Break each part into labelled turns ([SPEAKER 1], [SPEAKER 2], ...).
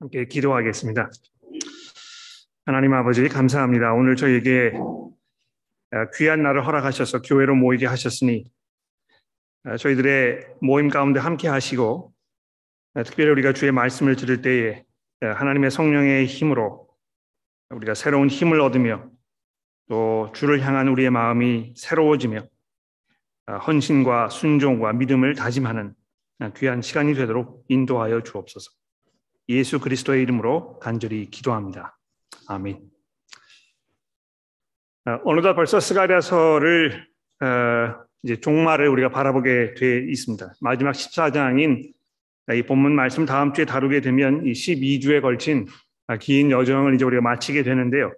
[SPEAKER 1] 함께 기도하겠습니다. 하나님 아버지 감사합니다. 오늘 저에게 귀한 날을 허락하셔서 교회로 모이게 하셨으니 저희들의 모임 가운데 함께 하시고 특별히 우리가 주의 말씀을 들을 때에 하나님의 성령의 힘으로 우리가 새로운 힘을 얻으며 또 주를 향한 우리의 마음이 새로워지며 헌신과 순종과 믿음을 다짐하는 귀한 시간이 되도록 인도하여 주옵소서. 예수 그리스도의 이름으로 간절히 기도합니다. 아멘. 어, 어느덧 벌써 스가랴서를 어, 이제 종말을 우리가 바라보게 돼 있습니다. 마지막 14장인 이 본문 말씀 다음 주에 다루게 되면 이 12주에 걸친 긴 여정을 이제 우리가 마치게 되는데요.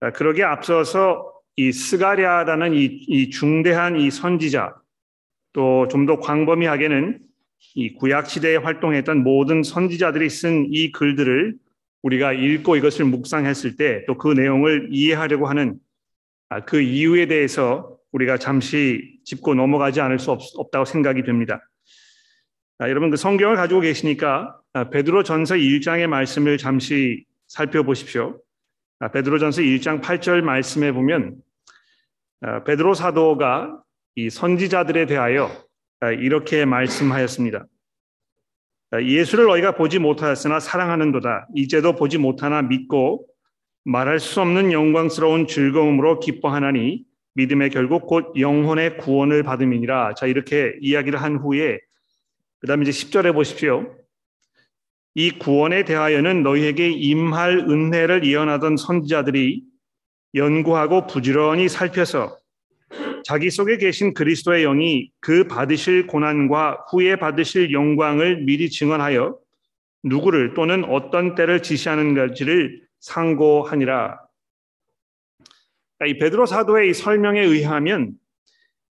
[SPEAKER 1] 어, 그러기에 앞서서 이 스가랴라는 이, 이 중대한 이 선지자 또 좀 더 광범위하게는 이 구약 시대에 활동했던 모든 선지자들이 쓴 이 글들을 우리가 읽고 이것을 묵상했을 때 또 그 내용을 이해하려고 하는 아, 그 이유에 대해서 우리가 잠시 짚고 넘어가지 않을 수 없, 다고 생각이 됩니다. 아, 여러분 그 성경을 가지고 계시니까 아, 베드로 전서 1장의 말씀을 잠시 살펴보십시오. 베드로 전서 1장 8절 말씀에 보면 베드로 사도가 이 선지자들에 대하여 아, 이렇게 말씀하였습니다. 아, 예수를 너희가 보지 못하였으나 사랑하는도다. 이제도 보지 못하나 믿고 말할 수 없는 영광스러운 즐거움으로 기뻐하나니 믿음의 결국 곧 영혼의 구원을 받음이니라. 자 이렇게 이야기를 한 후에 그다음에 이제 10절에 보십시오. 이 구원에 대하여는 너희에게 임할 은혜를 예언하던 선지자들이 연구하고 부지런히 살펴서 자기 속에 계신 그리스도의 영이 그 받으실 고난과 후에 받으실 영광을 미리 증언하여 누구를 또는 어떤 때를 지시하는가지를 상고하니라. 이 베드로 사도의 이 설명에 의하면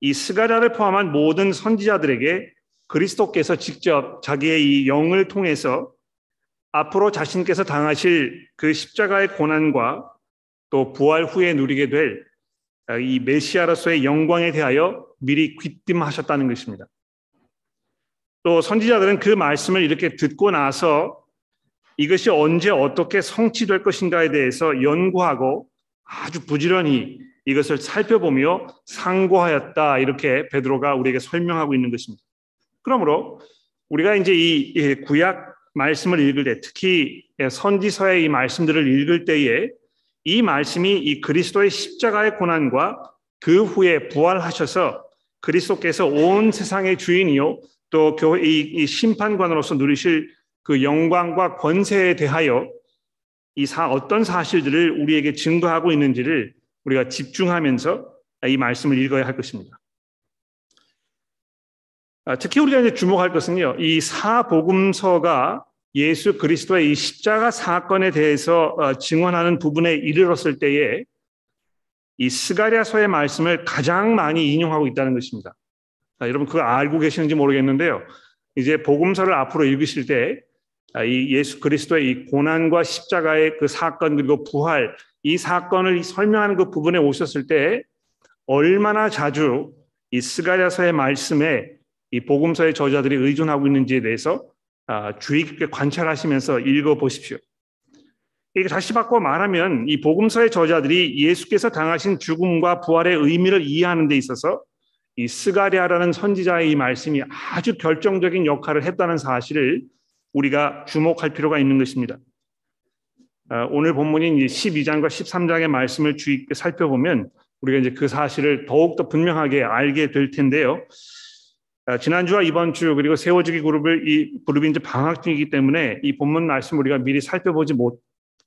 [SPEAKER 1] 이 스가랴를 포함한 모든 선지자들에게 그리스도께서 직접 자기의 이 영을 통해서 앞으로 자신께서 당하실 그 십자가의 고난과 또 부활 후에 누리게 될 이 메시아로서의 영광에 대하여 미리 귀띔하셨다는 것입니다. 또 선지자들은 그 말씀을 이렇게 듣고 나서 이것이 언제 어떻게 성취될 것인가에 대해서 연구하고 아주 부지런히 이것을 살펴보며 상고하였다 이렇게 베드로가 우리에게 설명하고 있는 것입니다. 그러므로 우리가 이제 이 구약 말씀을 읽을 때 특히 선지서의 이 말씀들을 읽을 때에 이 말씀이 이 그리스도의 십자가의 고난과 그 후에 부활하셔서 그리스도께서 온 세상의 주인이요 또 교회 이, 심판관으로서 누리실 그 영광과 권세에 대하여 이 사, 어떤 사실들을 우리에게 증거하고 있는지를 우리가 집중하면서 이 말씀을 읽어야 할 것입니다. 아, 특히 우리가 이제 주목할 것은요, 이 사복음서가 예수 그리스도의 이 십자가 사건에 대해서 어, 증언하는 부분에 이르렀을 때에 이 스가랴서의 말씀을 가장 많이 인용하고 있다는 것입니다. 자, 여러분 그거 알고 계시는지 모르겠는데요. 이제 복음서를 앞으로 읽으실 때이 아, 예수 그리스도의 이 고난과 십자가의 그 사건 그리고 부활 이 사건을 설명하는 그 부분에 오셨을 때 얼마나 자주 이 스가랴서의 말씀에 이 복음서의 저자들이 의존하고 있는지에 대해서 아, 주의 깊게 관찰하시면서 읽어 보십시오. 이게 다시 바꿔 말하면 이 복음서의 저자들이 예수께서 당하신 죽음과 부활의 의미를 이해하는 데 있어서 이 스가랴라는 선지자의 이 말씀이 아주 결정적인 역할을 했다는 사실을 우리가 주목할 필요가 있는 것입니다. 아, 오늘 본문인 12장과 13장의 말씀을 주의 깊게 살펴보면 우리가 이제 그 사실을 더욱더 분명하게 알게 될 텐데요. 아, 지난주와 이번 주 그리고 세워주기 그룹을 이 그룹이 이제 방학 중이기 때문에 이 본문 말씀 우리가 미리 살펴보지 못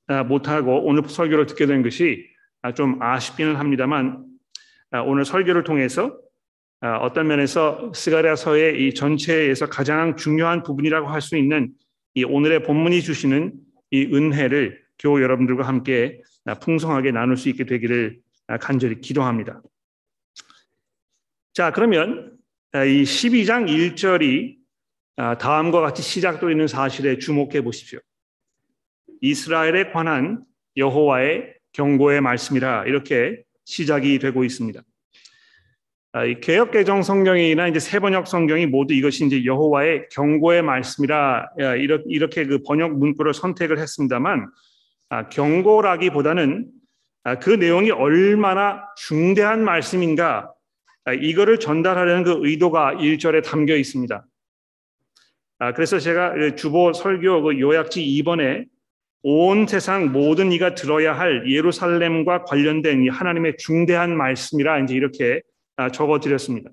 [SPEAKER 1] 아, 못하고 오늘 설교를 듣게 된 것이 아, 좀 아쉽기는 합니다만 오늘 설교를 통해서 어떤 면에서 스가랴서의 이 전체에서 가장 중요한 부분이라고 할 수 있는 이 오늘의 본문이 주시는 이 은혜를 교우 여러분들과 함께 풍성하게 나눌 수 있게 되기를 간절히 기도합니다. 자, 그러면 아, 이 12장 1절이 아, 다음과 같이 시작되어 있는 사실에 주목해 보십시오. 이스라엘에 관한 여호와의 경고의 말씀이라 이렇게 시작이 되고 있습니다. 아, 이 개역 개정 성경이나 이제 세번역 성경이 모두 이것이 이제 여호와의 경고의 말씀이라 이렇게, 그 번역 문구를 선택을 했습니다만 아, 경고라기보다는 아, 그 내용이 얼마나 중대한 말씀인가 이거를 전달하려는 그 의도가 1절에 담겨 있습니다. 그래서 제가 그 주보 설교 그 요약지 2번에 온 세상 모든 이가 들어야 할 예루살렘과 관련된 이 하나님의 중대한 말씀이라 이제 이렇게 아, 적어 드렸습니다.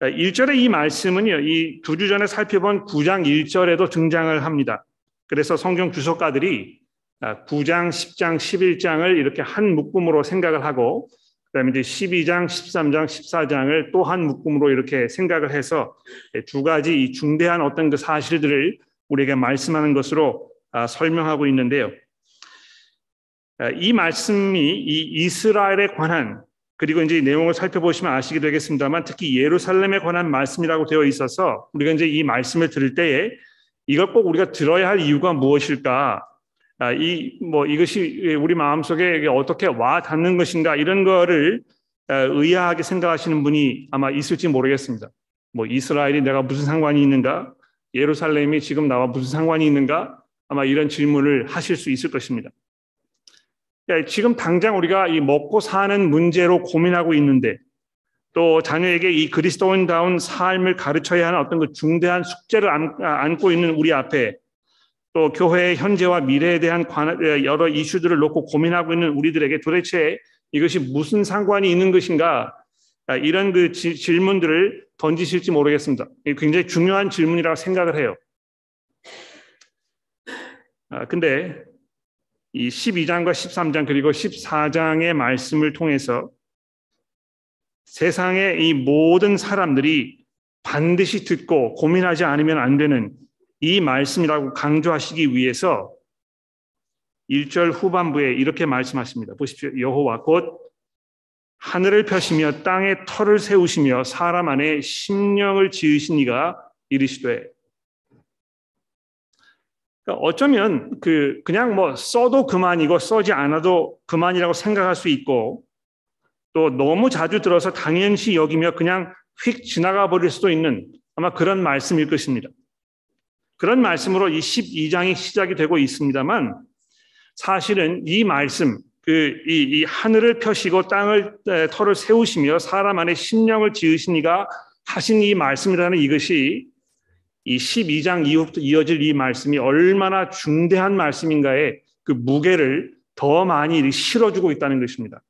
[SPEAKER 1] 1절의 이 말씀은요, 이 두 주 전에 살펴본 9장 1절에도 등장을 합니다. 그래서 성경 주석가들이 9장, 10장, 11장을 이렇게 한 묶음으로 생각을 하고, 그 다음에 이제 12장, 13장, 14장을 또 한 묶음으로 이렇게 생각을 해서 두 가지 이 중대한 어떤 그 사실들을 우리에게 말씀하는 것으로 아, 설명하고 있는데요. 아, 이 말씀이 이 이스라엘에 관한 그리고 이제 내용을 살펴보시면 아시게 되겠습니다만 특히 예루살렘에 관한 말씀이라고 되어 있어서 우리가 이제 이 말씀을 들을 때에 이걸 꼭 우리가 들어야 할 이유가 무엇일까? 아, 이뭐 이것이 우리 마음속에 어떻게 와 닿는 것인가 이런 거를 의아하게 생각하시는 분이 아마 있을지 모르겠습니다. 뭐 이스라엘이 내가 무슨 상관이 있는가? 예루살렘이 지금 나와 무슨 상관이 있는가? 아마 이런 질문을 하실 수 있을 것입니다. 지금 당장 우리가 이 먹고 사는 문제로 고민하고 있는데 또 자녀에게 이 그리스도인다운 삶을 가르쳐야 하는 어떤 그 중대한 숙제를 안고 있는 우리 앞에 또 교회의 현재와 미래에 대한 여러 이슈들을 놓고 고민하고 있는 우리들에게 도대체 이것이 무슨 상관이 있는 것인가 이런 그 질문들을 던지실지 모르겠습니다. 굉장히 중요한 질문이라고 생각을 해요. 아, 근데 이 12장과 13장 그리고 14장의 말씀을 통해서 세상의 이 모든 사람들이 반드시 듣고 고민하지 않으면 안 되는 이 말씀이라고 강조하시기 위해서 1절 후반부에 이렇게 말씀하십니다. 보십시오. 여호와 곧 하늘을 펴시며 땅에 털을 세우시며 사람 안에 심령을 지으신 이가 이르시되 그러니까 어쩌면 그 그냥 뭐 써도 그만이고 써지 않아도 그만이라고 생각할 수 있고 또 너무 자주 들어서 당연시 여기며 그냥 휙 지나가 버릴 수도 있는 아마 그런 말씀일 것입니다. 그런 말씀으로 이 12장이 시작이 되고 있습니다만 사실은 이 말씀 그 이 이 하늘을 펴시고 땅을 털을 세우시며 사람 안에 심령을 지으시니가 하신 이 말씀이라는 이것이 이 12장 이후부터 이어질 이 말씀이 얼마나 중대한 말씀인가에 그 무게를 더 많이 실어주고 있다는 것입니다.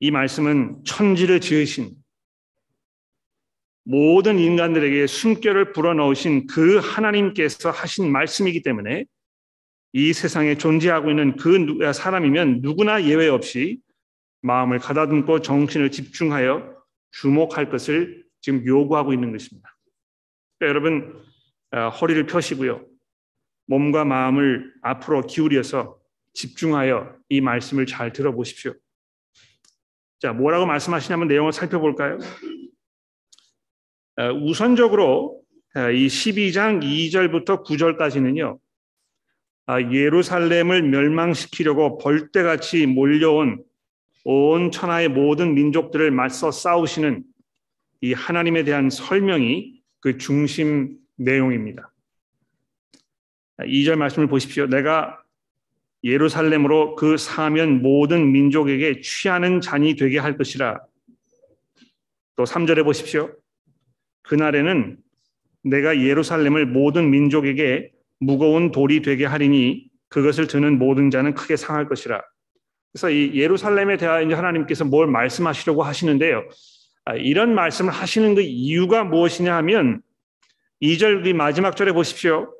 [SPEAKER 1] 이 말씀은 천지를 지으신 모든 인간들에게 숨결을 불어넣으신 그 하나님께서 하신 말씀이기 때문에 이 세상에 존재하고 있는 그 사람이면 누구나 예외 없이 마음을 가다듬고 정신을 집중하여 주목할 것을 지금 요구하고 있는 것입니다. 그러니까 여러분 어, 허리를 펴시고요. 몸과 마음을 앞으로 기울여서 집중하여 이 말씀을 잘 들어보십시오. 자, 뭐라고 말씀하시냐면 내용을 살펴볼까요? 어, 우선적으로 어, 이 12장 2절부터 9절까지는요. 아, 예루살렘을 멸망시키려고 벌떼같이 몰려온 온 천하의 모든 민족들을 맞서 싸우시는 이 하나님에 대한 설명이 그 중심 내용입니다. 2절 말씀을 보십시오. 내가 예루살렘으로 그 사면 모든 민족에게 취하는 잔이 되게 할 것이라. 또 3절에 보십시오. 그날에는 내가 예루살렘을 모든 민족에게 무거운 돌이 되게 하리니 그것을 드는 모든 자는 크게 상할 것이라. 그래서 이 예루살렘에 대하여 하나님께서 뭘 말씀하시려고 하시는데요. 아, 이런 말씀을 하시는 그 이유가 무엇이냐 하면 2절 마지막 절에 보십시오.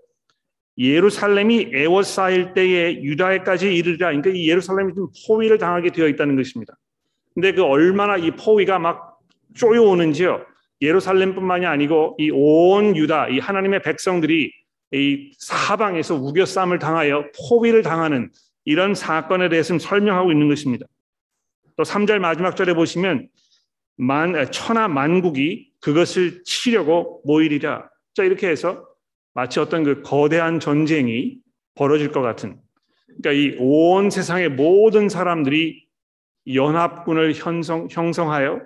[SPEAKER 1] 예루살렘이 에워싸일 때에 유다에까지 이르리라. 그러니까 이 예루살렘이 좀 포위를 당하게 되어 있다는 것입니다. 근데 그 얼마나 이 포위가 막 쪼여오는지요. 예루살렘뿐만이 아니고 이 온 유다, 이 하나님의 백성들이 이 사방에서 우겨쌈을 당하여 포위를 당하는 이런 사건에 대해서는 설명하고 있는 것입니다. 또 3절 마지막 절에 보시면 만, 천하 만국이 그것을 치려고 모이리라. 자, 이렇게 해서 마치 어떤 그 거대한 전쟁이 벌어질 것 같은. 그러니까 이 온 세상의 모든 사람들이 연합군을 형성, 형성하여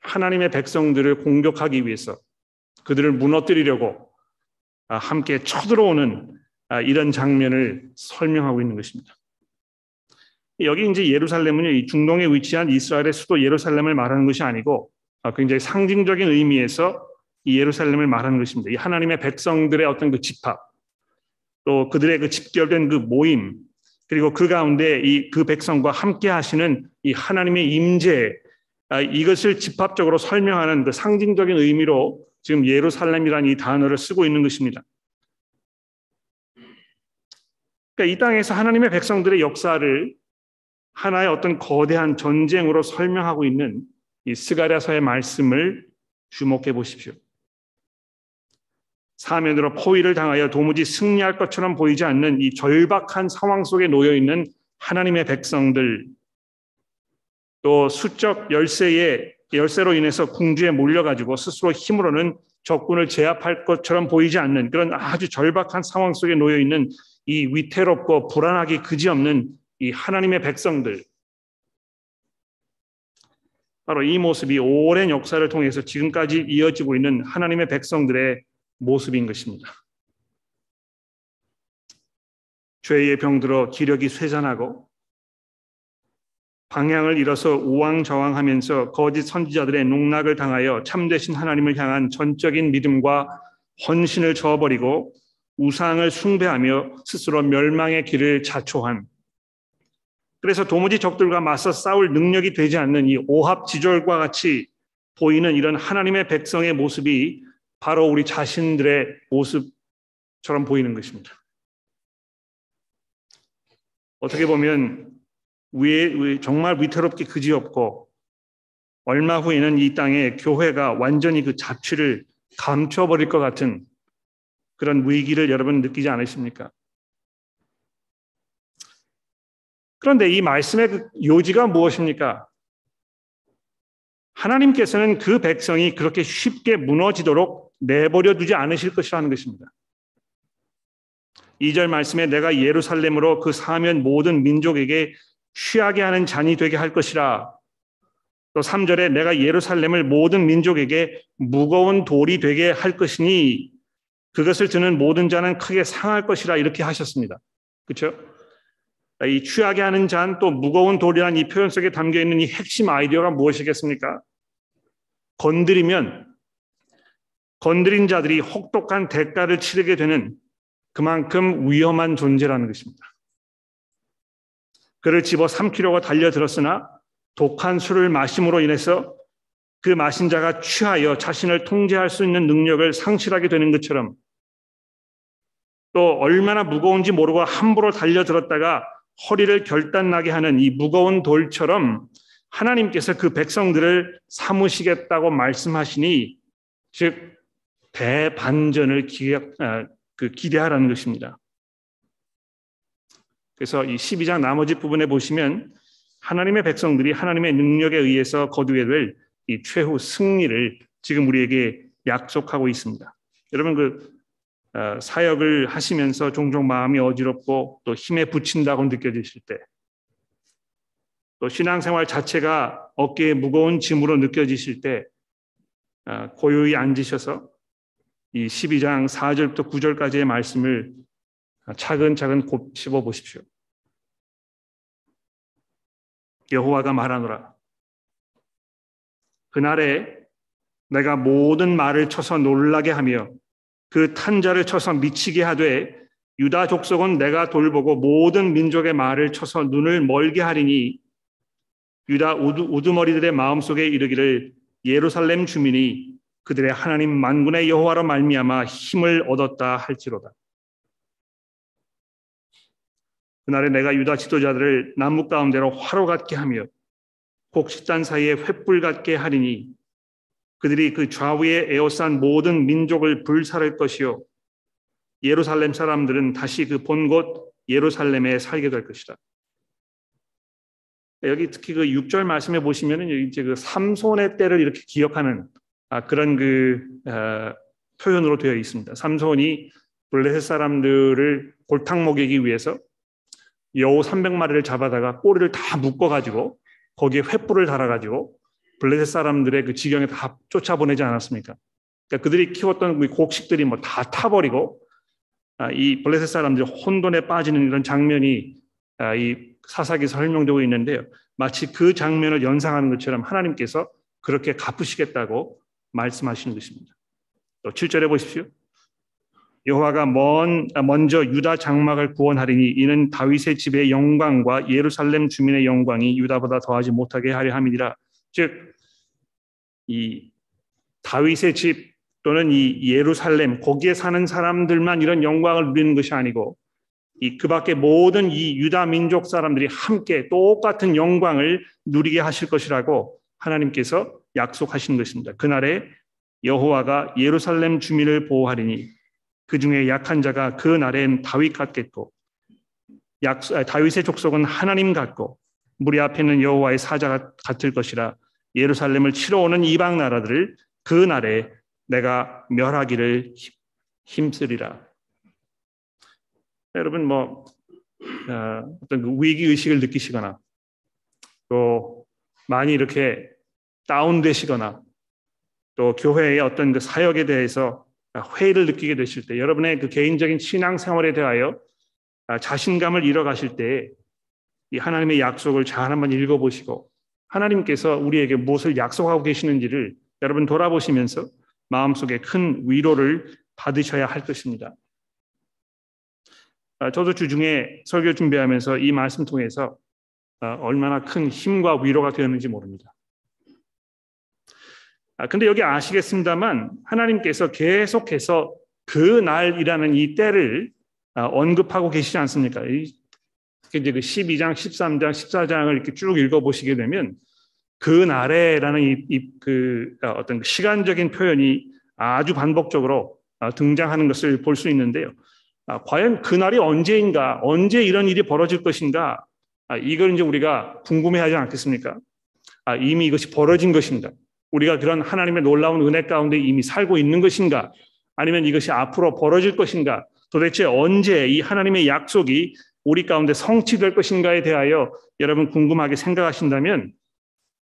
[SPEAKER 1] 하나님의 백성들을 공격하기 위해서 그들을 무너뜨리려고 아, 함께 쳐들어오는 아, 이런 장면을 설명하고 있는 것입니다. 여기 이제 예루살렘은요, 이 중동에 위치한 이스라엘의 수도 예루살렘을 말하는 것이 아니고 아, 굉장히 상징적인 의미에서 이 예루살렘을 말하는 것입니다. 이 하나님의 백성들의 어떤 그 집합, 또 그들의 그 집결된 그 모임, 그리고 그 가운데 이 그 백성과 함께 하시는 이 하나님의 임재, 아, 이것을 집합적으로 설명하는 그 상징적인 의미로 지금 예루살렘이라는 이 단어를 쓰고 있는 것입니다. 그러니까 이 땅에서 하나님의 백성들의 역사를 하나의 어떤 거대한 전쟁으로 설명하고 있는 이 스가랴서의 말씀을 주목해 보십시오. 사면으로 포위를 당하여 도무지 승리할 것처럼 보이지 않는 이 절박한 상황 속에 놓여 있는 하나님의 백성들 또 수적 열세의 열세로 인해서 궁지에 몰려가지고 스스로 힘으로는 적군을 제압할 것처럼 보이지 않는 그런 아주 절박한 상황 속에 놓여 있는 이 위태롭고 불안하기 그지없는 이 하나님의 백성들 바로 이 모습이 오랜 역사를 통해서 지금까지 이어지고 있는 하나님의 백성들의 모습인 것입니다. 죄의 병들어 기력이 쇠잔하고 방향을 잃어서 우왕좌왕하면서 거짓 선지자들의 농락을 당하여 참되신 하나님을 향한 전적인 믿음과 헌신을 저버리고 우상을 숭배하며 스스로 멸망의 길을 자초한 그래서 도무지 적들과 맞서 싸울 능력이 되지 않는 이 오합지졸과 같이 보이는 이런 하나님의 백성의 모습이 바로 우리 자신들의 모습처럼 보이는 것입니다. 어떻게 보면 위에, 정말 위태롭게 그지없고 얼마 후에는 이 땅에 교회가 완전히 그 자취를 감춰버릴 것 같은 그런 위기를 여러분 느끼지 않으십니까? 그런데 이 말씀의 그 요지가 무엇입니까? 하나님께서는 그 백성이 그렇게 쉽게 무너지도록 내버려 두지 않으실 것이라는 것입니다. 2절 말씀에 내가 예루살렘으로 그 사면 모든 민족에게 취하게 하는 잔이 되게 할 것이라. 또 3절에 내가 예루살렘을 모든 민족에게 무거운 돌이 되게 할 것이니 그것을 드는 모든 자는 크게 상할 것이라 이렇게 하셨습니다. 그렇죠? 이 취하게 하는 잔 또 무거운 돌이란 이 표현 속에 담겨 있는 이 핵심 아이디어가 무엇이겠습니까? 건드리면 건드린 자들이 혹독한 대가를 치르게 되는 그만큼 위험한 존재라는 것입니다. 그를 집어 삼키려고 달려들었으나 독한 술을 마심으로 인해서 그 마신 자가 취하여 자신을 통제할 수 있는 능력을 상실하게 되는 것처럼 또 얼마나 무거운지 모르고 함부로 달려들었다가 허리를 결단나게 하는 이 무거운 돌처럼 하나님께서 그 백성들을 삼으시겠다고 말씀하시니 즉 대반전을 아, 그 기대하라는 것입니다. 그래서 이 12장 나머지 부분에 보시면 하나님의 백성들이 하나님의 능력에 의해서 거두게 될 이 최후 승리를 지금 우리에게 약속하고 있습니다. 여러분 그 어, 사역을 하시면서 종종 마음이 어지럽고 또 힘에 부친다고 느껴지실 때, 또 신앙생활 자체가 어깨에 무거운 짐으로 느껴지실 때, 어, 고요히 앉으셔서 이 12장 4절부터 9절까지의 말씀을 차근차근 곱씹어 보십시오. 여호와가 말하노라. 그날에 내가 모든 말을 쳐서 놀라게 하며 그 탄자를 쳐서 미치게 하되 유다 족속은 내가 돌보고 모든 민족의 말을 쳐서 눈을 멀게 하리니 유다 우두, 우두머리들의 마음속에 이르기를 예루살렘 주민이 그들의 하나님 만군의 여호와로 말미암아 힘을 얻었다 할지로다. 그날에 내가 유다 지도자들을 나무 가운데로 화로 같게 하며 곡식단 사이에 횃불 같게 하리니 그들이 그 좌우에 에워싼 모든 민족을 불살할 것이요 예루살렘 사람들은 다시 그 본 곳 예루살렘에 살게 될 것이다. 여기 특히 그 6절 말씀에 보시면은 이제 그 삼손의 때를 이렇게 기억하는 아, 그런 그 어, 표현으로 되어 있습니다. 삼손이 블레셋 사람들을 골탕 먹이기 위해서 여우 300마리를 잡아다가 꼬리를 다 묶어 가지고 거기에 횃불을 달아가지고 블레셋 사람들의 그 지경에 다 쫓아보내지 않았습니까? 그러니까 그들이 키웠던 그 곡식들이 뭐 다 타버리고 아, 이 블레셋 사람들이 혼돈에 빠지는 이런 장면이 아, 이 사사기 설명되고 있는데요. 마치 그 장면을 연상하는 것처럼 하나님께서 그렇게 갚으시겠다고 말씀하시는 것입니다. 또 7절에 보십시오. 여호와가 먼, 먼저 유다 장막을 구원하리니 이는 다윗의 집의 영광과 예루살렘 주민의 영광이 유다보다 더하지 못하게 하려 함이니라. 즉, 이 다윗의 집 또는 이 예루살렘 거기에 사는 사람들만 이런 영광을 누리는 것이 아니고 이 그밖에 모든 이 유다 민족 사람들이 함께 똑같은 영광을 누리게 하실 것이라고 하나님께서 약속하신 것입니다. 그날에 여호와가 예루살렘 주민을 보호하리니 그 중에 약한 자가 그 날엔 다윗 같겠고 약, 다윗의 족속은 하나님 같고 무리 앞에는 여호와의 사자가 같을 것이라 예루살렘을 치러 오는 이방 나라들을 그 날에 내가 멸하기를 힘쓰리라. 여러분 뭐 어, 어떤 그 위기 의식을 느끼시거나 또 많이 이렇게 다운되시거나 또 교회의 어떤 그 사역에 대해서 회의를 느끼게 되실 때 여러분의 그 개인적인 신앙 생활에 대하여 자신감을 잃어가실 때 이 하나님의 약속을 잘 한번 읽어보시고 하나님께서 우리에게 무엇을 약속하고 계시는지를 여러분 돌아보시면서 마음속에 큰 위로를 받으셔야 할 것입니다. 저도 주중에 설교 준비하면서 이 말씀 통해서 얼마나 큰 힘과 위로가 되었는지 모릅니다. 아, 근데 여기 아시겠습니다만 하나님께서 계속해서 그 날이라는 이 때를 아, 언급하고 계시지 않습니까? 이제 그 12장, 13장, 14장을 이렇게 쭉 읽어보시게 되면 그 날에라는 이, 이, 그 아, 어떤 그 시간적인 표현이 아주 반복적으로 등장하는 것을 볼 수 있는데요. 과연 그 날이 언제인가, 언제 이런 일이 벌어질 것인가, 이걸 이제 우리가 궁금해하지 않겠습니까? 이미 이것이 벌어진 것인가? 우리가 그런 하나님의 놀라운 은혜 가운데 이미 살고 있는 것인가? 아니면 이것이 앞으로 벌어질 것인가? 도대체 언제 이 하나님의 약속이 우리 가운데 성취될 것인가에 대하여 여러분 궁금하게 생각하신다면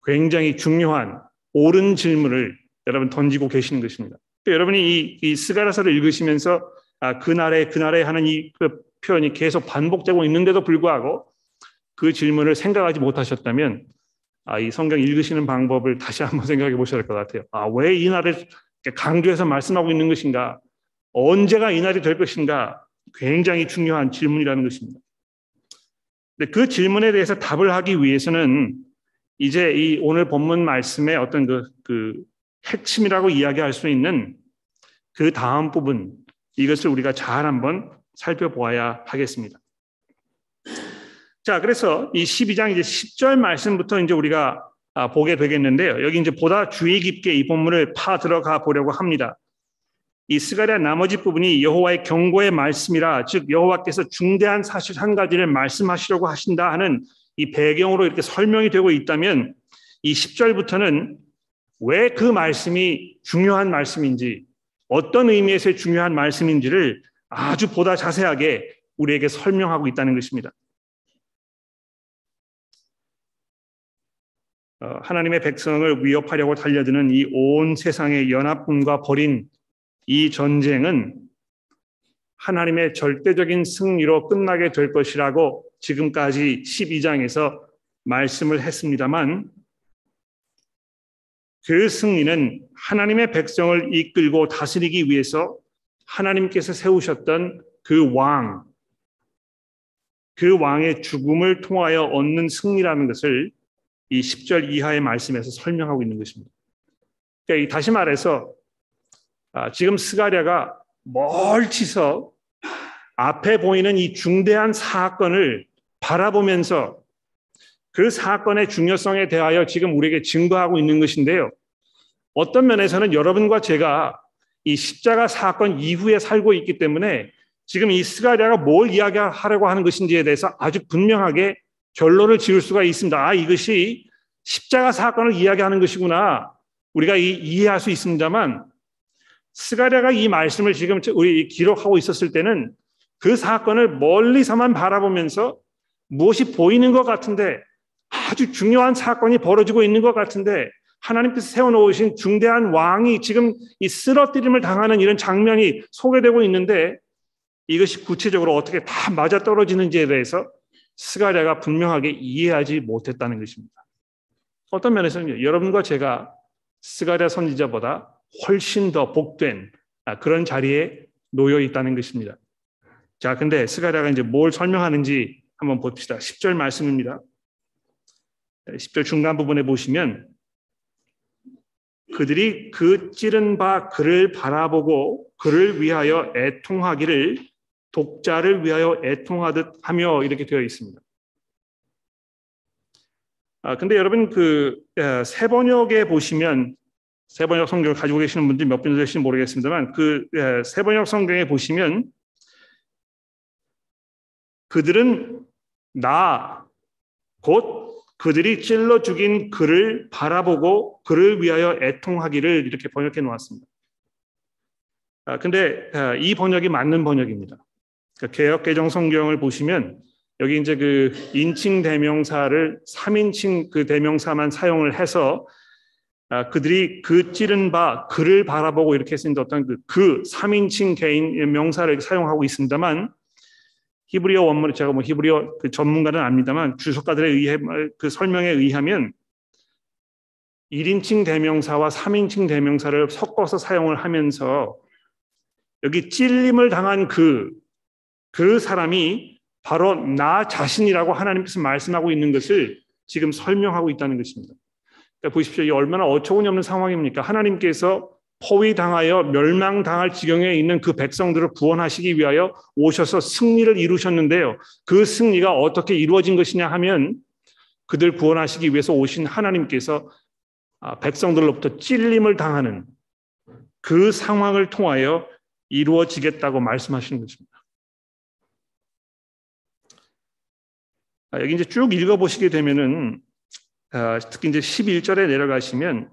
[SPEAKER 1] 굉장히 중요한 옳은 질문을 여러분 던지고 계시는 것입니다. 여러분이 이, 이 스가랴서를 읽으시면서 아, 그날에 그날에 하는 이 그 표현이 계속 반복되고 있는데도 불구하고 그 질문을 생각하지 못하셨다면 아, 이 성경 읽으시는 방법을 다시 한번 생각해 보셔야 될 것 같아요. 아, 왜 이 날을 강조해서 말씀하고 있는 것인가? 언제가 이 날이 될 것인가? 굉장히 중요한 질문이라는 것입니다. 근데 그 질문에 대해서 답을 하기 위해서는 이제 이 오늘 본문 말씀의 어떤 그, 그 핵심이라고 이야기할 수 있는 그 다음 부분 이것을 우리가 잘 한번 살펴보아야 하겠습니다. 자, 그래서 이 12장 이제 10절 말씀부터 이제 우리가 아, 보게 되겠는데요. 여기 이제 보다 주의 깊게 이 본문을 파 들어가 보려고 합니다. 이 스가랴 나머지 부분이 여호와의 경고의 말씀이라 즉 여호와께서 중대한 사실 한 가지를 말씀하시려고 하신다 하는 이 배경으로 이렇게 설명이 되고 있다면 이 10절부터는 왜 그 말씀이 중요한 말씀인지 어떤 의미에서 중요한 말씀인지를 아주 보다 자세하게 우리에게 설명하고 있다는 것입니다. 하나님의 백성을 위협하려고 달려드는 이 온 세상의 연합군과 벌인 이 전쟁은 하나님의 절대적인 승리로 끝나게 될 것이라고 지금까지 12장에서 말씀을 했습니다만 그 승리는 하나님의 백성을 이끌고 다스리기 위해서 하나님께서 세우셨던 그 왕, 그 왕의 죽음을 통하여 얻는 승리라는 것을 이 10절 이하의 말씀에서 설명하고 있는 것입니다. 그러니까 다시 말해서 아, 지금 스가랴가 멀치서 앞에 보이는 이 중대한 사건을 바라보면서 그 사건의 중요성에 대하여 지금 우리에게 증거하고 있는 것인데요. 어떤 면에서는 여러분과 제가 이 십자가 사건 이후에 살고 있기 때문에 지금 이 스가랴가 뭘 이야기하려고 하는 것인지에 대해서 아주 분명하게 결론을 지을 수가 있습니다. 아, 이것이 십자가 사건을 이야기하는 것이구나. 우리가 이, 이해할 수 있습니다만 스가랴가 이 말씀을 지금 우리 기록하고 있었을 때는 그 사건을 멀리서만 바라보면서 무엇이 보이는 것 같은데 아주 중요한 사건이 벌어지고 있는 것 같은데 하나님께서 세워놓으신 중대한 왕이 지금 이 쓰러뜨림을 당하는 이런 장면이 소개되고 있는데 이것이 구체적으로 어떻게 다 맞아떨어지는지에 대해서 스가랴가 분명하게 이해하지 못했다는 것입니다. 어떤 면에서는 여러분과 제가 스가랴 선지자보다 훨씬 더 복된 아, 그런 자리에 놓여 있다는 것입니다. 자, 근데 스가랴가 이제 뭘 설명하는지 한번 봅시다. 10절 말씀입니다. 10절 중간 부분에 보시면 그들이 그 찌른 바 그를 바라보고 그를 위하여 애통하기를 독자를 위하여 애통하듯 하며 이렇게 되어 있습니다. 아, 근데 여러분 그 세 번역에 보시면 세 번역 성경을 가지고 계시는 분들이 몇 분 되실지 모르겠습니다만 그 세 번역 성경에 보시면 그들은 나 곧 그들이 찔러 죽인 그를 바라보고 그를 위하여 애통하기를 이렇게 번역해 놓았습니다. 아, 근데 아, 이 번역이 맞는 번역입니다. 그러니까 개혁 개정 성경을 보시면 여기 이제 그 인칭 대명사를 3인칭 그 대명사만 사용을 해서 아, 그들이 그 찌른 바 그를 바라보고 이렇게 했습니다. 어떤 그, 그 3인칭 개인 명사를 사용하고 있습니다만 히브리어 원문을 제가 뭐 히브리어 그 전문가는 압니다만 주석가들에 의해 그 설명에 의하면 1인칭 대명사와 3인칭 대명사를 섞어서 사용을 하면서 여기 찔림을 당한 그, 그 사람이 바로 나 자신이라고 하나님께서 말씀하고 있는 것을 지금 설명하고 있다는 것입니다. 그러니까 보십시오. 이 얼마나 어처구니 없는 상황입니까? 하나님께서 포위당하여 멸망당할 지경에 있는 그 백성들을 구원하시기 위하여 오셔서 승리를 이루셨는데요. 그 승리가 어떻게 이루어진 것이냐 하면 그들 구원하시기 위해서 오신 하나님께서 아, 백성들로부터 찔림을 당하는 그 상황을 통하여 이루어지겠다고 말씀하시는 것입니다. 여기 이제 쭉 읽어보시게 되면은 아, 특히 이제 11절에 내려가시면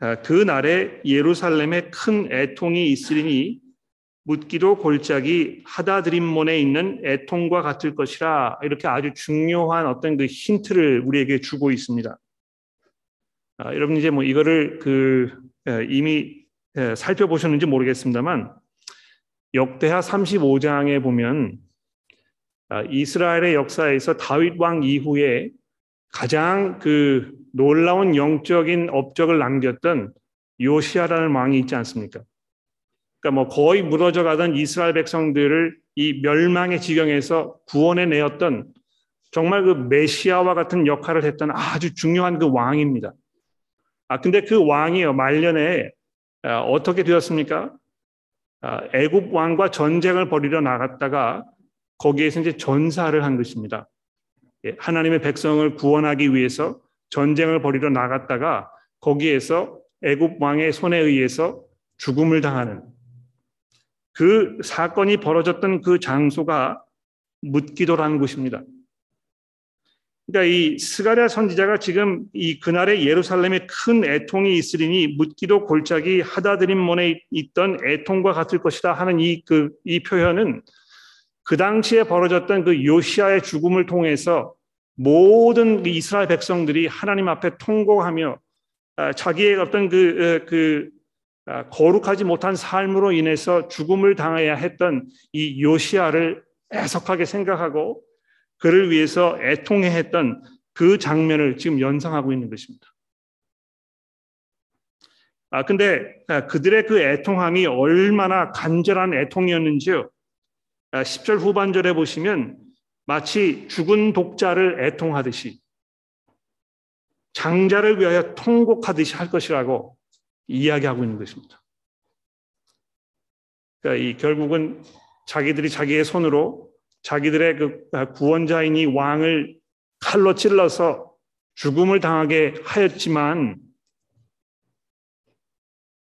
[SPEAKER 1] 아, 그 날에 예루살렘에 큰 애통이 있으리니 묻기도 골짜기 하다드림몬에 있는 애통과 같을 것이라 이렇게 아주 중요한 어떤 그 힌트를 우리에게 주고 있습니다. 아, 여러분 이제 뭐 이거를 그 이미 살펴보셨는지 모르겠습니다만 역대하 35장에 보면 아, 이스라엘의 역사에서 다윗 왕 이후에 가장 그 놀라운 영적인 업적을 남겼던 요시아라는 왕이 있지 않습니까? 그러니까 뭐 거의 무너져 가던 이스라엘 백성들을 이 멸망의 지경에서 구원해 내었던 정말 그 메시아와 같은 역할을 했던 아주 중요한 그 왕입니다. 아 근데 그 왕이요 말년에 아, 어떻게 되었습니까? 아, 애굽 왕과 전쟁을 벌이려 나갔다가 거기에서 이제 전사를 한 것입니다. 예, 하나님의 백성을 구원하기 위해서 전쟁을 벌이러 나갔다가 거기에서 애굽 왕의 손에 의해서 죽음을 당하는 그 사건이 벌어졌던 그 장소가 묻기도라는 곳입니다. 그러니까 이 스가랴 선지자가 지금 이 그날의 예루살렘에 큰 애통이 있으리니 묻기도 골짜기 하다드림몬에 있던 애통과 같을 것이다 하는 이 그이 그, 표현은 그 당시에 벌어졌던 그 요시아의 죽음을 통해서 모든 그 이스라엘 백성들이 하나님 앞에 통곡하며 아, 자기의 어떤 그, 그 아, 거룩하지 못한 삶으로 인해서 죽음을 당해야 했던 이 요시아를 애석하게 생각하고 그를 위해서 애통해 했던 그 장면을 지금 연상하고 있는 것입니다. 아, 근데 아, 그들의 그 애통함이 얼마나 간절한 애통이었는지요. 10절 후반절에 보시면 마치 죽은 독자를 애통하듯이 장자를 위하여 통곡하듯이 할 것이라고 이야기하고 있는 것입니다. 그러니까 이 결국은 자기들이 자기의 손으로 자기들의 그 구원자인 이 왕을 칼로 찔러서 죽음을 당하게 하였지만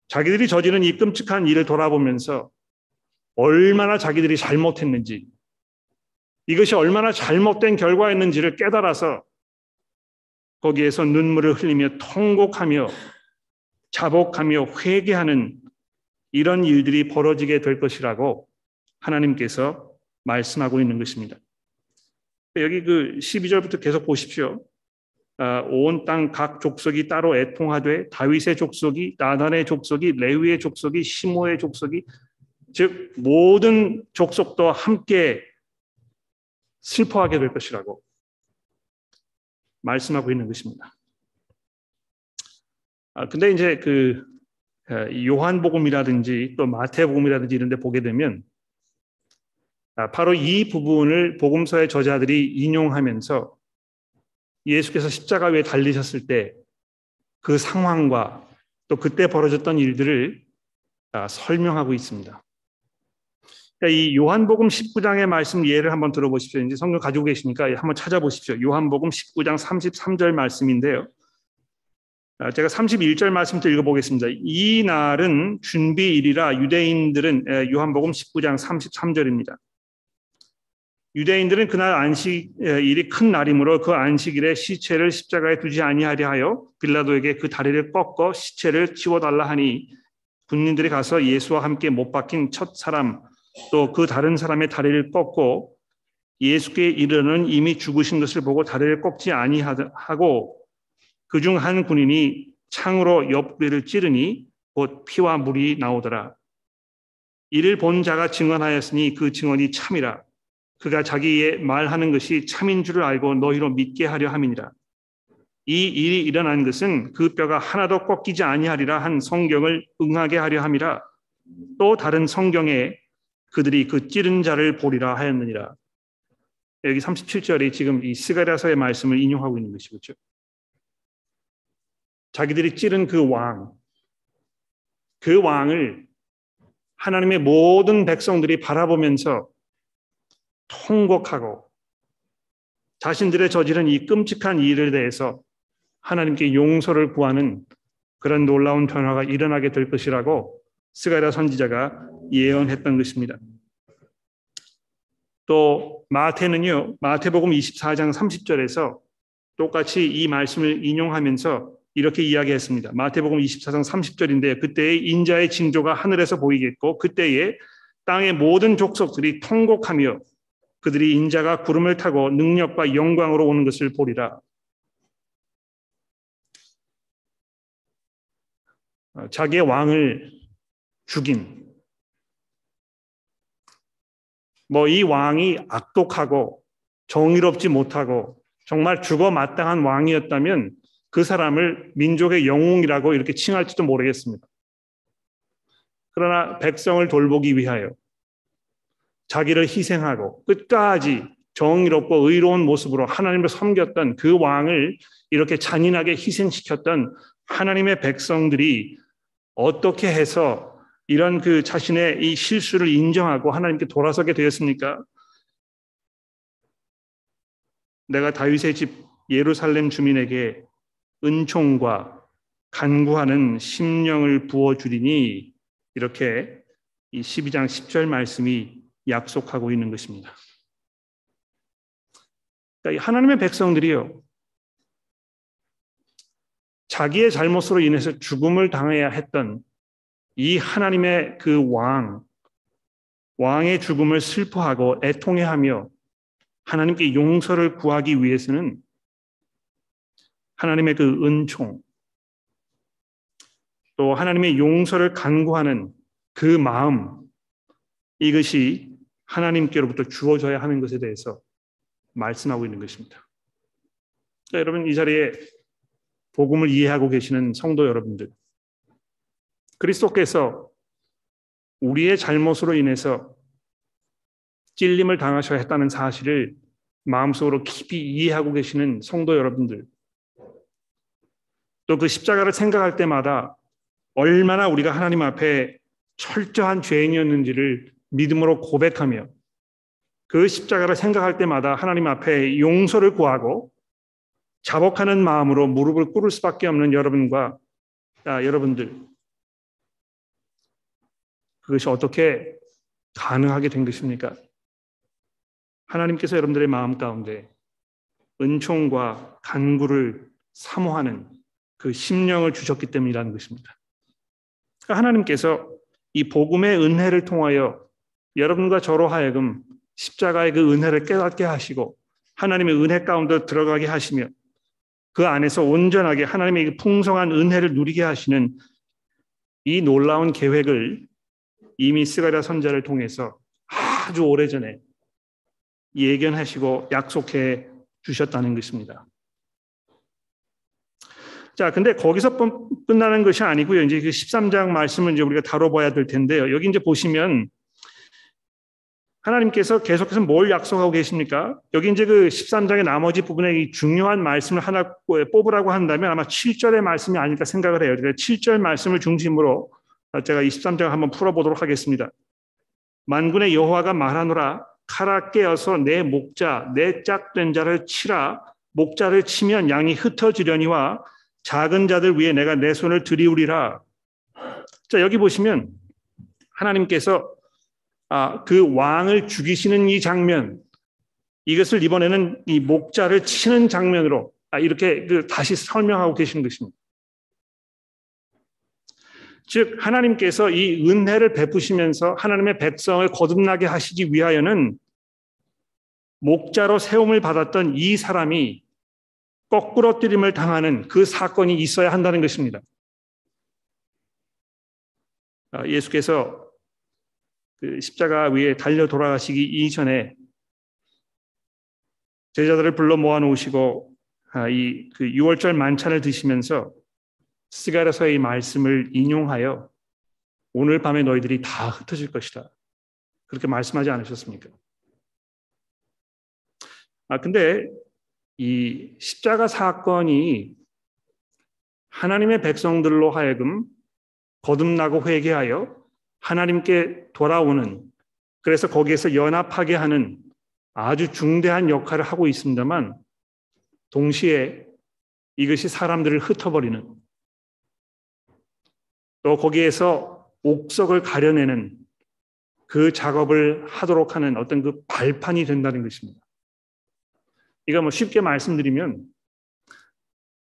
[SPEAKER 1] 자기들이 저지른 이 끔찍한 일을 돌아보면서 얼마나 자기들이 잘못했는지 이것이 얼마나 잘못된 결과였는지를 깨달아서 거기에서 눈물을 흘리며 통곡하며 자복하며 회개하는 이런 일들이 벌어지게 될 것이라고 하나님께서 말씀하고 있는 것입니다. 여기 그 12절부터 계속 보십시오. 아, 온땅 각 족속이 따로 애통하되 다윗의 족속이 나단의 족속이 레위의 족속이 시모의 족속이 즉 모든 족속도 함께 슬퍼하게 될 것이라고 말씀하고 있는 것입니다. 아 근데 이제 그 요한복음이라든지 또 마태복음이라든지 이런 데 보게 되면 아, 바로 이 부분을 복음서의 저자들이 인용하면서 예수께서 십자가 위에 달리셨을 때 그 상황과 또 그때 벌어졌던 일들을 아, 설명하고 있습니다. 그러니까 이 요한복음 19장의 말씀 예를 한번 들어보십시오. 이제 성경 가지고 계시니까 한번 찾아보십시오. 요한복음 19장 33절 말씀인데요. 아, 제가 31절 말씀부터 읽어보겠습니다. 이 날은 준비일이라 유대인들은 요한복음 19장 33절입니다. 유대인들은 그날 안식일이 큰 날이므로 그 안식일에 시체를 십자가에 두지 아니하려 하여 빌라도에게 그 다리를 꺾어 시체를 치워달라 하니 군인들이 가서 예수와 함께 못 박힌 첫 사람 또 그 다른 사람의 다리를 꺾고 예수께 이르는 이미 죽으신 것을 보고 다리를 꺾지 아니하고 그 중 한 군인이 창으로 옆구리를 찌르니 곧 피와 물이 나오더라. 이를 본 자가 증언하였으니 그 증언이 참이라. 그가 자기의 말하는 것이 참인 줄을 알고 너희로 믿게 하려 함이니라. 이 일이 일어난 것은 그 뼈가 하나도 꺾이지 아니하리라 한 성경을 응하게 하려 함이라. 또 다른 성경에 그들이 그 찌른 자를 보리라 하였느니라. 여기 37절에 지금 이 스가랴서의 말씀을 인용하고 있는 것이 죠. 자기들이 찌른 그 왕, 그 왕을 하나님의 모든 백성들이 바라보면서 통곡하고 자신들의 저지른 이 끔찍한 일에 대해서 하나님께 용서를 구하는 그런 놀라운 변화가 일어나게 될 것이라고 스가랴 선지자가 예언했던 것입니다. 또 마태는요. 마태복음 24장 30절에서 똑같이 이 말씀을 인용하면서 이렇게 이야기했습니다. 마태복음 24장 30절인데 그때의 인자의 징조가 하늘에서 보이겠고 그때에 땅의 모든 족속들이 통곡하며 그들이 인자가 구름을 타고 능력과 영광으로 오는 것을 보리라. 어, 자기의 왕을 죽인 뭐 이 왕이 악독하고 정의롭지 못하고 정말 죽어 마땅한 왕이었다면 그 사람을 민족의 영웅이라고 이렇게 칭할지도 모르겠습니다. 그러나 백성을 돌보기 위하여 자기를 희생하고 끝까지 정의롭고 의로운 모습으로 하나님을 섬겼던 그 왕을 이렇게 잔인하게 희생시켰던 하나님의 백성들이 어떻게 해서 이런 그 자신의 이 실수를 인정하고 하나님께 돌아서게 되었습니까? 내가 다윗의 집 예루살렘 주민에게 은총과 간구하는 심령을 부어 주리니 이렇게 이 12장 10절 말씀이 약속하고 있는 것입니다. 그러니까 하나님의 백성들이요. 자기의 잘못으로 인해서 죽음을 당해야 했던 이 하나님의 그 왕, 왕의 죽음을 슬퍼하고 애통해하며 하나님께 용서를 구하기 위해서는 하나님의 그 은총, 또 하나님의 용서를 간구하는 그 마음, 이것이 하나님께로부터 주어져야 하는 것에 대해서 말씀하고 있는 것입니다. 자, 여러분 이 자리에 복음을 이해하고 계시는 성도 여러분들, 그리스도께서 우리의 잘못으로 인해서 찔림을 당하셔야 했다는 사실을 마음속으로 깊이 이해하고 계시는 성도 여러분들, 또 그 십자가를 생각할 때마다 얼마나 우리가 하나님 앞에 철저한 죄인이었는지를 믿음으로 고백하며 그 십자가를 생각할 때마다 하나님 앞에 용서를 구하고 자복하는 마음으로 무릎을 꿇을 수밖에 없는 여러분과 아, 여러분들 그것이 어떻게 가능하게 된 것입니까? 하나님께서 여러분들의 마음 가운데 은총과 간구를 사모하는 그 심령을 주셨기 때문이라는 것입니다. 그러니까 하나님께서 이 복음의 은혜를 통하여 여러분과 저로 하여금 십자가의 그 은혜를 깨닫게 하시고 하나님의 은혜 가운데 들어가게 하시며 그 안에서 온전하게 하나님의 풍성한 은혜를 누리게 하시는 이 놀라운 계획을 이미 스가랴 선자를 통해서 아주 오래전에 예견하시고 약속해 주셨다는 것입니다. 자, 근데 거기서 끝나는 것이 아니고요. 이제 그 13장 말씀을 이제 우리가 다뤄봐야 될 텐데요. 여기 이제 보시면 하나님께서 계속해서 뭘 약속하고 계십니까? 여기 이제 그 13장의 나머지 부분에 이 중요한 말씀을 하나 뽑으라고 한다면 아마 7절의 말씀이 아닐까 생각을 해요. 그래서 7절 말씀을 중심으로 제가 23장 한번 풀어보도록 하겠습니다. 만군의 여호와가 말하노라 칼아 깨어서 내 목자 내 짝된 자를 치라 목자를 치면 양이 흩어지려니와 작은 자들 위에 내가 내 손을 들이우리라. 자 여기 보시면 하나님께서 아, 그 왕을 죽이시는 이 장면, 이것을 이번에는 이 목자를 치는 장면으로 아, 이렇게 그 다시 설명하고 계시는 것입니다. 즉 하나님께서 이 은혜를 베푸시면서 하나님의 백성을 거듭나게 하시기 위하여는 목자로 세움을 받았던 이 사람이 거꾸로 뜨림을 당하는 그 사건이 있어야 한다는 것입니다. 아, 예수께서 그 십자가 위에 달려 돌아가시기 이전에 제자들을 불러 모아 놓으시고 아, 이그 6월절 만찬을 드시면서 스가랴서의 말씀을 인용하여 오늘 밤에 너희들이 다 흩어질 것이다. 그렇게 말씀하지 않으셨습니까? 아 근데 이 십자가 사건이 하나님의 백성들로 하여금 거듭나고 회개하여 하나님께 돌아오는 그래서 거기에서 연합하게 하는 아주 중대한 역할을 하고 있습니다만 동시에 이것이 사람들을 흩어버리는 또 거기에서 옥석을 가려내는 그 작업을 하도록 하는 어떤 그 발판이 된다는 것입니다. 이거 뭐 쉽게 말씀드리면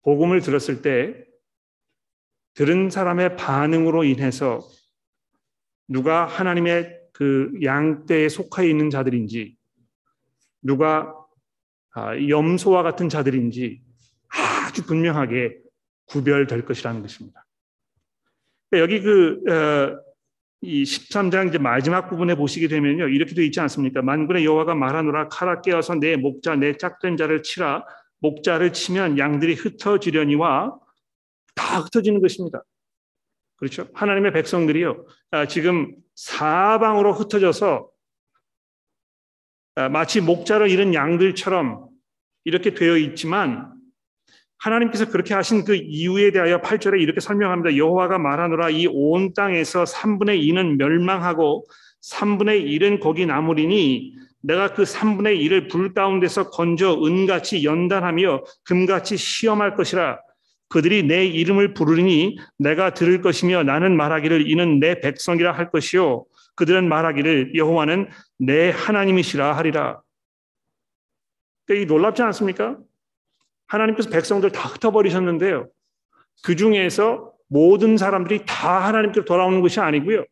[SPEAKER 1] 복음을 들었을 때 들은 사람의 반응으로 인해서 누가 하나님의 그 양떼에 속해 있는 자들인지 누가 아, 염소와 같은 자들인지 아주 분명하게 구별될 것이라는 것입니다. 여기 그, 어, 이 13장 이제 마지막 부분에 보시게 되면요. 이렇게 되어 있지 않습니까? 만군의 여호와가 말하노라 칼아 깨어서 내 목자, 내 짝된 자를 치라. 목자를 치면 양들이 흩어지려니와 다 흩어지는 것입니다. 그렇죠? 하나님의 백성들이요. 아, 지금 사방으로 흩어져서 아, 마치 목자를 잃은 양들처럼 이렇게 되어 있지만 하나님께서 그렇게 하신 그 이유에 대하여 8절에 이렇게 설명합니다. 여호와가 말하노라 이 온 땅에서 3분의 2는 멸망하고 3분의 1은 거기 남으리니 내가 그 3분의 1을 불 가운데서 건져 은같이 연단하며 금같이 시험할 것이라 그들이 내 이름을 부르니 내가 들을 것이며 나는 말하기를 이는 내 백성이라 할 것이요 그들은 말하기를 여호와는 내 하나님이시라 하리라. 그러니까 이 놀랍지 않습니까? 하나님께서 백성들 다 흩어버리셨는데요. 그 중에서 모든 사람들이 다 하나님께로 돌아오는 것이 아니고요.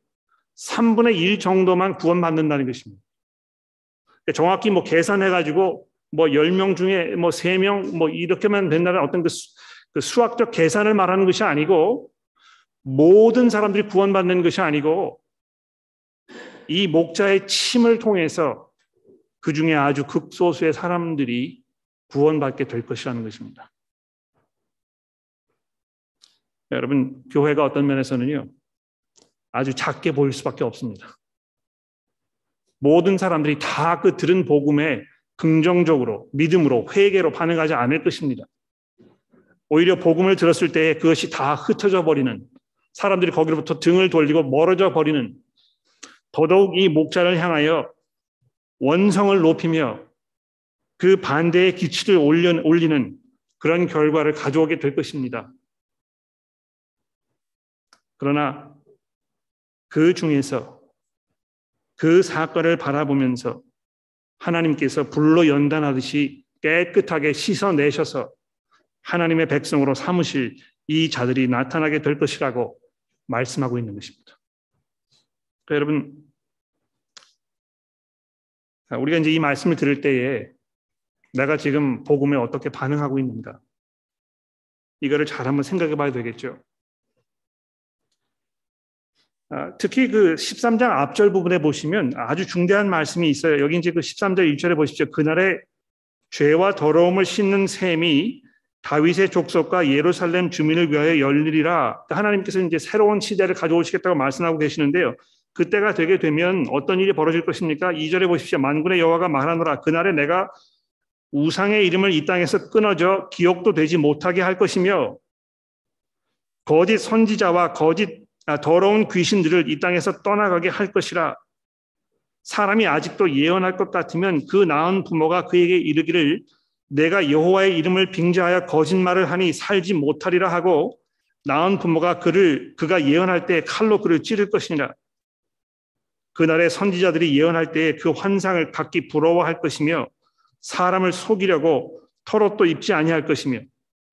[SPEAKER 1] 3분의 1 정도만 구원받는다는 것입니다. 정확히 뭐 계산해가지고 뭐 10명 중에 뭐 3명 뭐 이렇게만 된다는 어떤 그그 수학적 계산을 말하는 것이 아니고 모든 사람들이 구원받는 것이 아니고 이 목자의 침을 통해서 그 중에 아주 극소수의 사람들이 구원받게 될 것이라는 것입니다. 여러분, 교회가 어떤 면에서는요, 아주 작게 보일 수밖에 없습니다. 모든 사람들이 다 그 들은 복음에 긍정적으로, 믿음으로, 회개로 반응하지 않을 것입니다. 오히려 복음을 들었을 때 그것이 다 흩어져 버리는 사람들이 거기로부터 등을 돌리고 멀어져 버리는 더더욱 이 목자를 향하여 원성을 높이며 그 반대의 기치를 올리는 그런 결과를 가져오게 될 것입니다. 그러나 그 중에서 그 사건을 바라보면서 하나님께서 불로 연단하듯이 깨끗하게 씻어내셔서 하나님의 백성으로 삼으실 이 자들이 나타나게 될 것이라고 말씀하고 있는 것입니다. 그러니까 여러분, 우리가 이제 이 말씀을 들을 때에 내가 지금 복음에 어떻게 반응하고 있는가? 이거를 잘 한번 생각해 봐야 되겠죠. 아, 특히 그 13장 앞절 부분에 보시면 아주 중대한 말씀이 있어요. 여기 이제 그 13절 1절에 보십시오. 그날에 죄와 더러움을 씻는 셈이 다윗의 족속과 예루살렘 주민을 위하여 열리리라. 하나님께서 이제 새로운 시대를 가져오시겠다고 말씀하고 계시는데요. 그때가 되게 되면 어떤 일이 벌어질 것입니까? 2절에 보십시오. 만군의 여호와가 말하노라. 그날에 내가 우상의 이름을 이 땅에서 끊어져 기억도 되지 못하게 할 것이며 거짓 선지자와 거짓 아, 더러운 귀신들을 이 땅에서 떠나가게 할 것이라. 사람이 아직도 예언할 것 같으면 그 나은 부모가 그에게 이르기를 내가 여호와의 이름을 빙자하여 거짓말을 하니 살지 못하리라 하고 나은 부모가 그를 그가 예언할 때 칼로 그를 찌를 것이니라. 그날의 선지자들이 예언할 때그 환상을 각기 부러워할 것이며 사람을 속이려고 털옷도 입지 아니할 것이며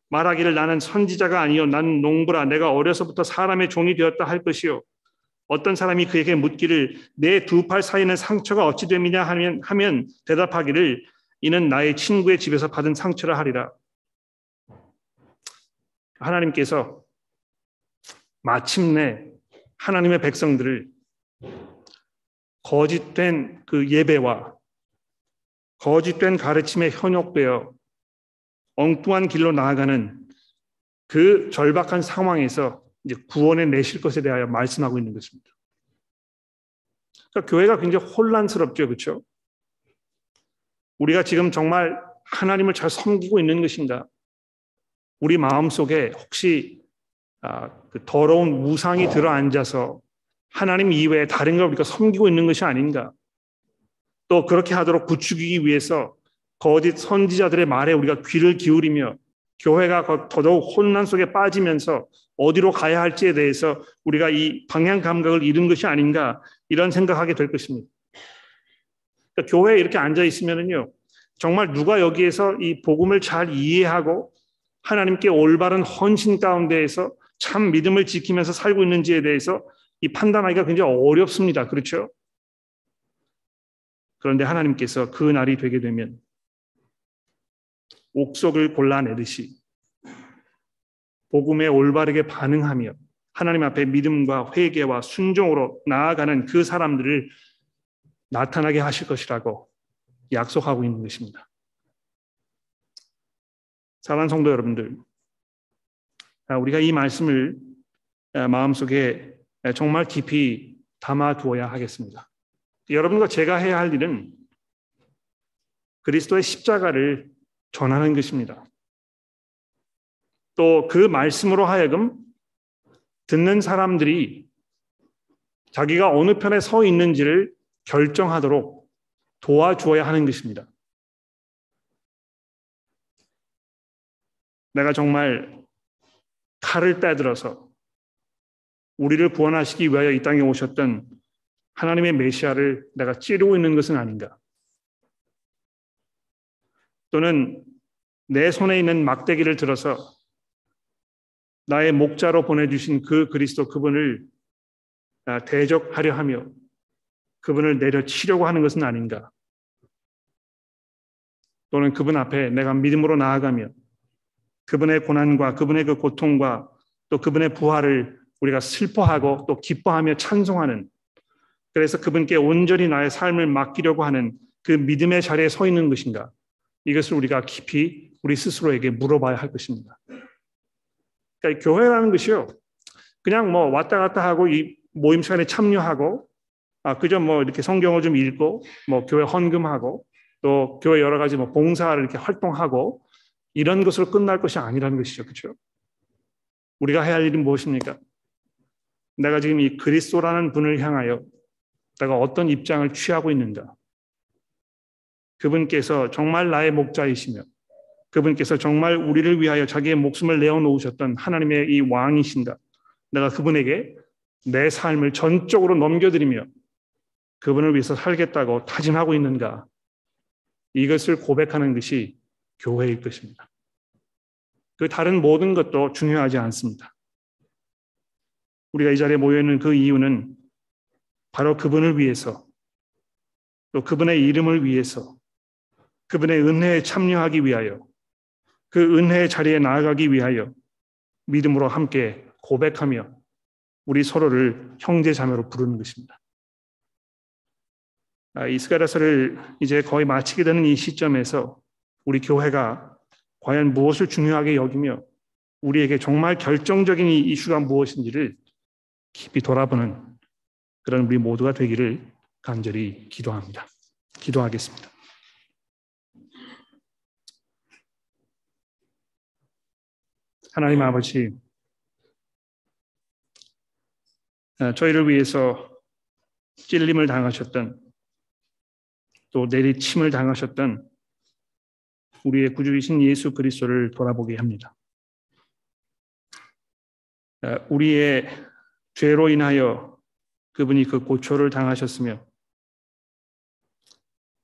[SPEAKER 1] 말하기를 나는 선지자가 아니요 나는 농부라. 내가 어려서부터 사람의 종이 되었다 할 것이요. 어떤 사람이 그에게 묻기를 내 두 팔 사이는 상처가 어찌 됨이냐 하면 하면 대답하기를 이는 나의 친구의 집에서 받은 상처라 하리라. 하나님께서 마침내 하나님의 백성들을 거짓된 그 예배와 거짓된 가르침에 현혹되어 엉뚱한 길로 나아가는 그 절박한 상황에서 이제 구원에 내실 것에 대하여 말씀하고 있는 것입니다. 그러니까 교회가 굉장히 혼란스럽죠, 그렇죠? 우리가 지금 정말 하나님을 잘 섬기고 있는 것인가? 우리 마음 속에 혹시 아, 그 더러운 우상이 들어 앉아서 하나님 이외에 다른 걸 우리가 섬기고 있는 것이 아닌가? 또 그렇게 하도록 부추기기 위해서 거짓 선지자들의 말에 우리가 귀를 기울이며 교회가 더더욱 혼란 속에 빠지면서 어디로 가야 할지에 대해서 우리가 이 방향 감각을 잃은 것이 아닌가 이런 생각하게 될 것입니다. 그러니까 교회에 이렇게 앉아 있으면은요 정말 누가 여기에서 이 복음을 잘 이해하고 하나님께 올바른 헌신 가운데에서 참 믿음을 지키면서 살고 있는지에 대해서 이 판단하기가 굉장히 어렵습니다. 그렇죠? 그런데 하나님께서 그 날이 되게 되면 옥석을 골라내듯이 복음에 올바르게 반응하며 하나님 앞에 믿음과 회개와 순종으로 나아가는 그 사람들을 나타나게 하실 것이라고 약속하고 있는 것입니다. 사랑하는 성도 여러분들, 우리가 이 말씀을 마음속에 정말 깊이 담아 두어야 하겠습니다. 여러분과 제가 해야 할 일은 그리스도의 십자가를 전하는 것입니다. 또 그 말씀으로 하여금 듣는 사람들이 자기가 어느 편에 서 있는지를 결정하도록 도와주어야 하는 것입니다. 내가 정말 칼을 빼들어서 우리를 구원하시기 위하여 이 땅에 오셨던 하나님의 메시아를 내가 찌르고 있는 것은 아닌가? 또는 내 손에 있는 막대기를 들어서 나의 목자로 보내주신 그 그리스도 그분을 아, 대적하려 하며 그분을 내려치려고 하는 것은 아닌가? 또는 그분 앞에 내가 믿음으로 나아가며 그분의 고난과 그분의 그 고통과 또 그분의 부활을 우리가 슬퍼하고 또 기뻐하며 찬송하는 그래서 그분께 온전히 나의 삶을 맡기려고 하는 그 믿음의 자리에 서 있는 것인가? 이것을 우리가 깊이 우리 스스로에게 물어봐야 할 것입니다. 그러니까 교회라는 것이요. 그냥 뭐 왔다 갔다 하고 이 모임 시간에 참여하고 아 그저 뭐 이렇게 성경을 좀 읽고 뭐 교회 헌금하고 또 교회 여러 가지 뭐 봉사를 이렇게 활동하고 이런 것으로 끝날 것이 아니라는 것이죠. 그렇죠? 우리가 해야 할 일은 무엇입니까? 내가 지금 이 그리스도라는 분을 향하여 내가 어떤 입장을 취하고 있는가? 그분께서 정말 나의 목자이시며 그분께서 정말 우리를 위하여 자기의 목숨을 내어놓으셨던 하나님의 이 왕이신가? 내가 그분에게 내 삶을 전적으로 넘겨드리며 그분을 위해서 살겠다고 다짐하고 있는가? 이것을 고백하는 것이 교회일 것입니다. 그 다른 모든 것도 중요하지 않습니다. 우리가 이 자리에 모여 있는 그 이유는 바로 그분을 위해서 또 그분의 이름을 위해서 그분의 은혜에 참여하기 위하여 그 은혜의 자리에 나아가기 위하여 믿음으로 함께 고백하며 우리 서로를 형제 자매로 부르는 것입니다. 아, 이스가라서를 이제 거의 마치게 되는 이 시점에서 우리 교회가 과연 무엇을 중요하게 여기며 우리에게 정말 결정적인 이 이슈가 무엇인지를 깊이 돌아보는 그런 우리 모두가 되기를 간절히 기도합니다. 기도하겠습니다. 하나님 아버지, 어, 저희를 위해서 찔림을 당하셨던 또 내리침을 당하셨던 우리의 구주이신 예수 그리스도를 돌아보게 합니다. 어, 우리의 죄로 인하여 그분이 그 고초를 당하셨으며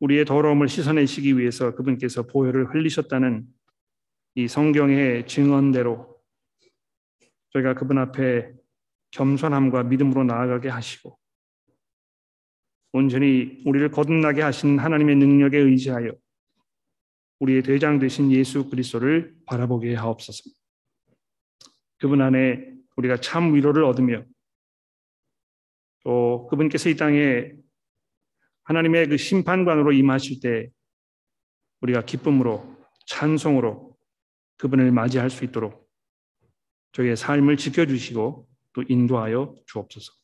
[SPEAKER 1] 우리의 더러움을 씻어내시기 위해서 그분께서 보혈을 흘리셨다는 이 성경의 증언대로 저희가 그분 앞에 겸손함과 믿음으로 나아가게 하시고 온전히 우리를 거듭나게 하신 하나님의 능력에 의지하여 우리의 대장 되신 예수 그리스도를 바라보게 하옵소서. 그분 안에 우리가 참 위로를 얻으며 또 그분께서 이 땅에 하나님의 그 심판관으로 임하실 때 우리가 기쁨으로 찬송으로 그분을 맞이할 수 있도록 저희의 삶을 지켜주시고 또 인도하여 주옵소서.